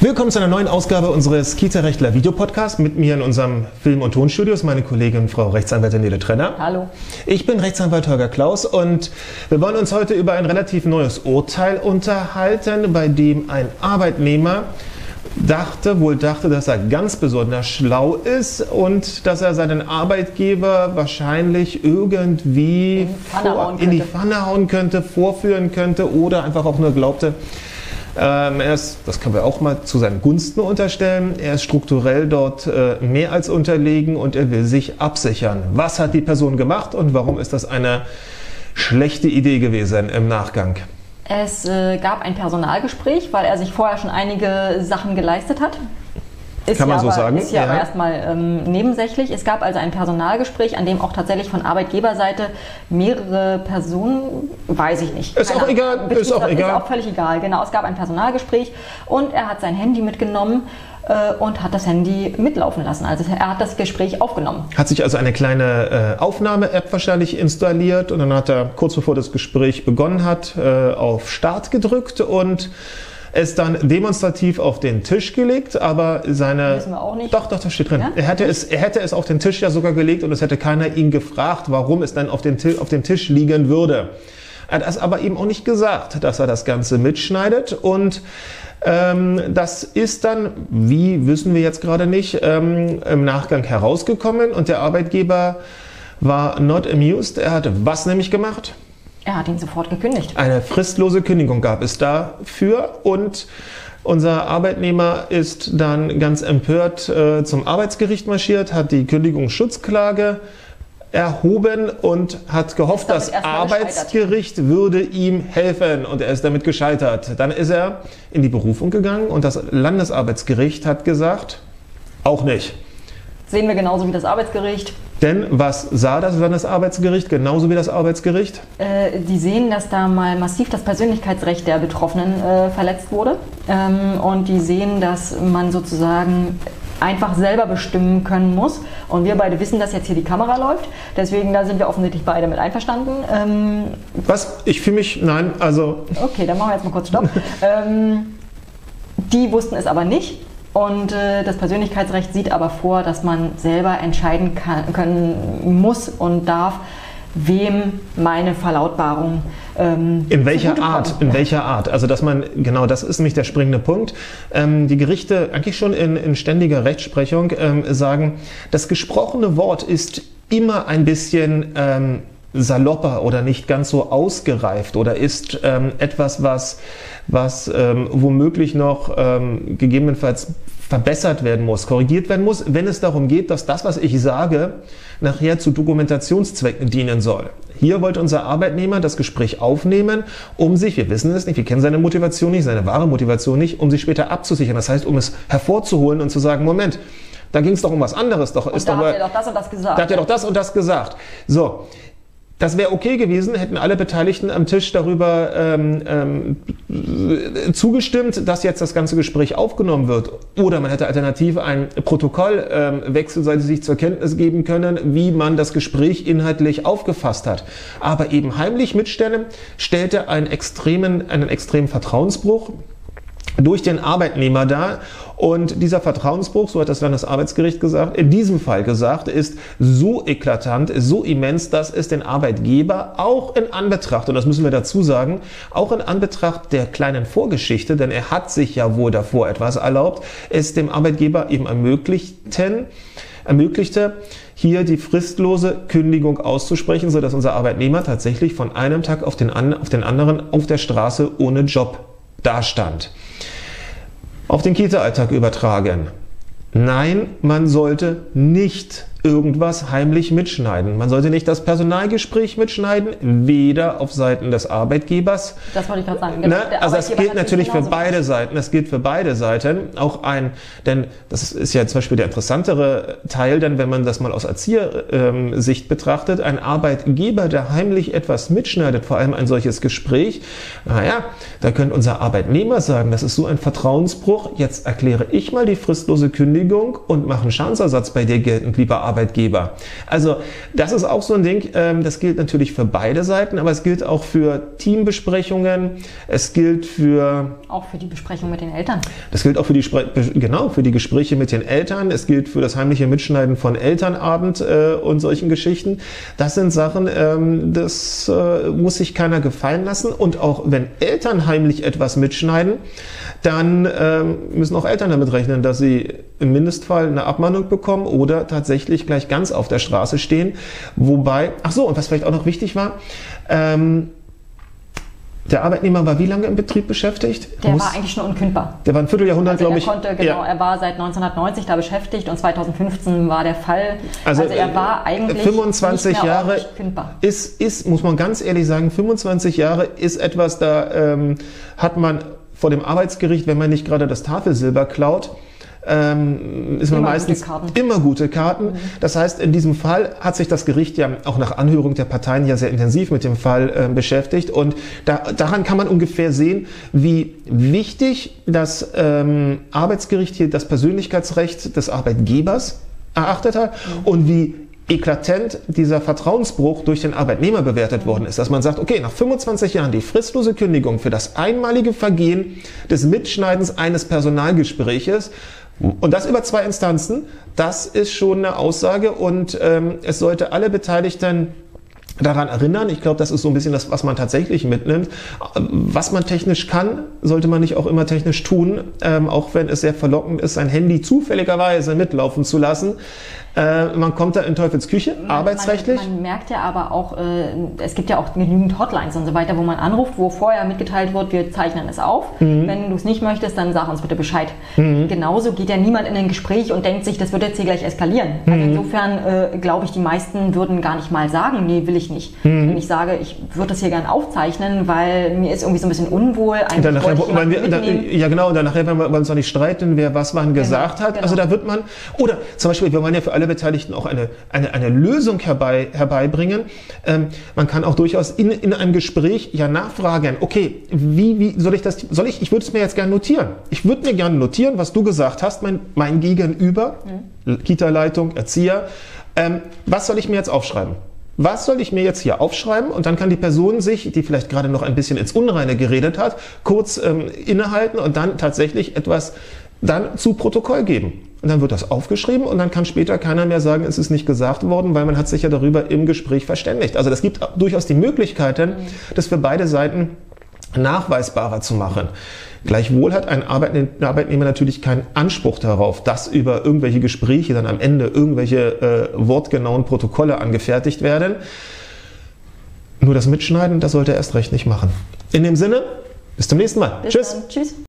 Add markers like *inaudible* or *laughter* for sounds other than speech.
Willkommen zu einer neuen Ausgabe unseres Kita-Rechtler Videopodcasts. Mit mir in unserem Film- und Tonstudio ist meine Kollegin Frau Rechtsanwältin Nele Trenner. Hallo. Ich bin Rechtsanwalt Holger Klaus und wir wollen uns heute über ein relativ neues Urteil unterhalten, bei dem ein Arbeitnehmer dachte, wohl dachte, dass er ganz besonders schlau ist und dass er seinen Arbeitgeber wahrscheinlich irgendwie in, vor, in die Pfanne hauen könnte, vorführen könnte oder einfach auch nur glaubte, ähm, er ist, das können wir auch mal zu seinen Gunsten unterstellen, er ist strukturell dort äh, mehr als unterlegen und er will sich absichern. Was hat die Person gemacht und warum ist das eine schlechte Idee gewesen im Nachgang? Es äh, gab ein Personalgespräch, weil er sich vorher schon einige Sachen geleistet hat. Ist Kann man ja so aber, sagen? Ist ja, ja. aber erstmal ähm, nebensächlich. Es gab also ein Personalgespräch, an dem auch tatsächlich von Arbeitgeberseite mehrere Personen, weiß ich nicht. Ist auch egal. Ist auch egal. Ist auch völlig egal. Genau, es gab ein Personalgespräch und er hat sein Handy mitgenommen äh, und hat das Handy mitlaufen lassen. Also er hat das Gespräch aufgenommen. Hat sich also eine kleine äh, Aufnahme-App wahrscheinlich installiert und dann hat er kurz bevor das Gespräch begonnen hat äh, auf Start gedrückt und es dann demonstrativ auf den Tisch gelegt, aber seine. Wissen wir auch nicht. Doch, doch, das steht drin. Ja? Er, hätte es, er hätte es auf den Tisch ja sogar gelegt und es hätte keiner ihn gefragt, warum es dann auf, den, auf dem Tisch liegen würde. Er hat es aber eben auch nicht gesagt, dass er das Ganze mitschneidet und ähm, das ist dann, wie wissen wir jetzt gerade nicht, ähm, im Nachgang herausgekommen und der Arbeitgeber war not amused. Er hat was nämlich gemacht? Er hat ihn sofort gekündigt. Eine fristlose Kündigung gab es dafür und unser Arbeitnehmer ist dann ganz empört äh, zum Arbeitsgericht marschiert, hat die Kündigungsschutzklage erhoben und hat gehofft, das Arbeitsgericht würde ihm helfen und er ist damit gescheitert. Dann ist er in die Berufung gegangen und das Landesarbeitsgericht hat gesagt, auch nicht. Sehen wir genauso wie das Arbeitsgericht. Denn was sah das Landesarbeitsgericht genauso wie das Arbeitsgericht? Äh, die sehen, dass da mal massiv das Persönlichkeitsrecht der Betroffenen äh, verletzt wurde. Ähm, und die sehen, dass man sozusagen einfach selber bestimmen können muss. Und wir beide wissen, dass jetzt hier die Kamera läuft. Deswegen, da sind wir offensichtlich beide mit einverstanden. Ähm, was? Ich fühle mich, nein, also. Okay, dann machen wir jetzt mal kurz Stopp. *laughs* ähm, die wussten es aber nicht. Und äh, das Persönlichkeitsrecht sieht aber vor, dass man selber entscheiden kann, können muss und darf, wem meine Verlautbarung ähm, in welcher Art? In welcher Art? Also dass man genau, das ist nämlich der springende Punkt. Ähm, die Gerichte eigentlich schon in, in ständiger Rechtsprechung ähm, sagen, das gesprochene Wort ist immer ein bisschen ähm, salopper oder nicht ganz so ausgereift oder ist ähm, etwas, was, was ähm, womöglich noch ähm, gegebenenfalls verbessert werden muss, korrigiert werden muss, wenn es darum geht, dass das, was ich sage, nachher zu Dokumentationszwecken dienen soll. Hier wollte unser Arbeitnehmer das Gespräch aufnehmen, um sich, wir wissen es nicht, wir kennen seine Motivation nicht, seine wahre Motivation nicht, um sich später abzusichern. Das heißt, um es hervorzuholen und zu sagen, Moment, da ging es doch um was anderes. Doch, und ist da doch, hat er doch das und das gesagt. Da hat er doch das und das gesagt. So, das wäre okay gewesen, hätten alle Beteiligten am Tisch darüber ähm, ähm, zugestimmt, dass jetzt das ganze Gespräch aufgenommen wird. Oder man hätte alternativ ein Protokoll ähm, wechselseitig zur Kenntnis geben können, wie man das Gespräch inhaltlich aufgefasst hat. Aber eben heimlich mitstellen, stellte einen extremen, einen extremen Vertrauensbruch durch den Arbeitnehmer dar. Und dieser Vertrauensbruch, so hat das Landesarbeitsgericht gesagt, in diesem Fall gesagt, ist so eklatant, so immens, dass es den Arbeitgeber auch in Anbetracht, und das müssen wir dazu sagen, auch in Anbetracht der kleinen Vorgeschichte, denn er hat sich ja wohl davor etwas erlaubt, es dem Arbeitgeber eben ermöglichten, ermöglichte, hier die fristlose Kündigung auszusprechen, sodass unser Arbeitnehmer tatsächlich von einem Tag auf den, auf den anderen auf der Straße ohne Job dastand auf den Kita-Alltag übertragen. Nein, man sollte nicht irgendwas heimlich mitschneiden. Man sollte nicht das Personalgespräch mitschneiden, weder auf Seiten des Arbeitgebers. Das wollte ich gerade sagen. Ne? Also das gilt natürlich für beide Seiten. Das gilt für beide Seiten. Auch ein, denn das ist ja zum Beispiel der interessantere Teil, denn wenn man das mal aus Erziehersicht ähm, betrachtet, ein Arbeitgeber, der heimlich etwas mitschneidet, vor allem ein solches Gespräch, naja, da könnte unser Arbeitnehmer sagen, das ist so ein Vertrauensbruch, jetzt erkläre ich mal die fristlose Kündigung und mache einen Schadensersatz bei dir geltend, lieber Arbeitgeber. Arbeitgeber. Also das ist auch so ein Ding, ähm, das gilt natürlich für beide Seiten, aber es gilt auch für Teambesprechungen, es gilt für... Auch für die Besprechung mit den Eltern. Das gilt auch für die, genau, für die Gespräche mit den Eltern, es gilt für das heimliche Mitschneiden von Elternabend äh, und solchen Geschichten. Das sind Sachen, ähm, das äh, muss sich keiner gefallen lassen und auch wenn Eltern heimlich etwas mitschneiden, dann ähm, müssen auch Eltern damit rechnen, dass sie im Mindestfall eine Abmahnung bekommen oder tatsächlich gleich ganz auf der Straße stehen. Wobei, ach so, und was vielleicht auch noch wichtig war, ähm, der Arbeitnehmer war wie lange im Betrieb beschäftigt? Der Muss, war eigentlich schon unkündbar. Der war ein Vierteljahrhundert, also glaube ich. Konnte, genau, ja. Er war seit 1990 da beschäftigt und 2015 war der Fall. Also, also er war eigentlich 25 nicht mehr Jahre. Ist, ist, muss man ganz ehrlich sagen, 25 Jahre ist etwas, da ähm, hat man vor dem Arbeitsgericht, wenn man nicht gerade das Tafelsilber klaut, ähm, ist man immer meistens gute immer gute Karten. Mhm. Das heißt, in diesem Fall hat sich das Gericht ja auch nach Anhörung der Parteien ja sehr intensiv mit dem Fall äh, beschäftigt und da, daran kann man ungefähr sehen, wie wichtig das ähm, Arbeitsgericht hier das Persönlichkeitsrecht des Arbeitgebers erachtet hat mhm. und wie eklatant dieser Vertrauensbruch durch den Arbeitnehmer bewertet worden ist, dass man sagt, okay, nach 25 Jahren die fristlose Kündigung für das einmalige Vergehen des Mitschneidens eines Personalgespräches und das über zwei Instanzen, das ist schon eine Aussage und ähm, es sollte alle Beteiligten daran erinnern. Ich glaube, das ist so ein bisschen das, was man tatsächlich mitnimmt. Was man technisch kann, sollte man nicht auch immer technisch tun, ähm, auch wenn es sehr verlockend ist, sein Handy zufälligerweise mitlaufen zu lassen. Äh, man kommt da in Teufels Küche, man, arbeitsrechtlich. Man, man, merkt ja aber auch, äh, es gibt ja auch genügend Hotlines und so weiter, wo man anruft, wo vorher mitgeteilt wird, wir zeichnen es auf. Mhm. Wenn du es nicht möchtest, dann sag uns bitte Bescheid. Mhm. Genauso geht ja niemand in ein Gespräch und denkt sich, das wird jetzt hier gleich eskalieren. Also mhm. Also insofern äh, glaube ich, die meisten würden gar nicht mal sagen, nee, will ich nicht. Mhm. Wenn ich sage, ich würde das hier gerne aufzeichnen, weil mir ist irgendwie so ein bisschen unwohl. Und dann nachher, wir, da, ja genau, und dann nachher, wenn wir uns noch nicht streiten, wer was wann genau, gesagt hat. Genau. Also da wird man, oder zum Beispiel, wir wollen ja für alle Beteiligten auch eine, eine, eine Lösung herbei, herbeibringen. Ähm, man kann auch durchaus in, in einem Gespräch ja nachfragen, okay, wie, wie soll ich das, soll ich, ich würde es mir jetzt gerne notieren. Ich würde mir gerne notieren, was du gesagt hast, mein, mein Gegenüber, mhm. Kita-Leitung, Erzieher, ähm, was soll ich mir jetzt aufschreiben? Was soll ich mir jetzt hier aufschreiben? Und dann kann die Person sich, die vielleicht gerade noch ein bisschen ins Unreine geredet hat, kurz ähm, innehalten und dann tatsächlich etwas dann zu Protokoll geben. Und dann wird das aufgeschrieben und dann kann später keiner mehr sagen, es ist nicht gesagt worden, weil man hat sich ja darüber im Gespräch verständigt. Also das gibt durchaus die Möglichkeiten, das für beide Seiten nachweisbarer zu machen. Gleichwohl hat ein Arbeitnehmer natürlich keinen Anspruch darauf, dass über irgendwelche Gespräche dann am Ende irgendwelche äh, wortgenauen Protokolle angefertigt werden. Nur das Mitschneiden, das sollte er erst recht nicht machen. In dem Sinne, bis zum nächsten Mal. Bis Tschüss. Dann. Tschüss.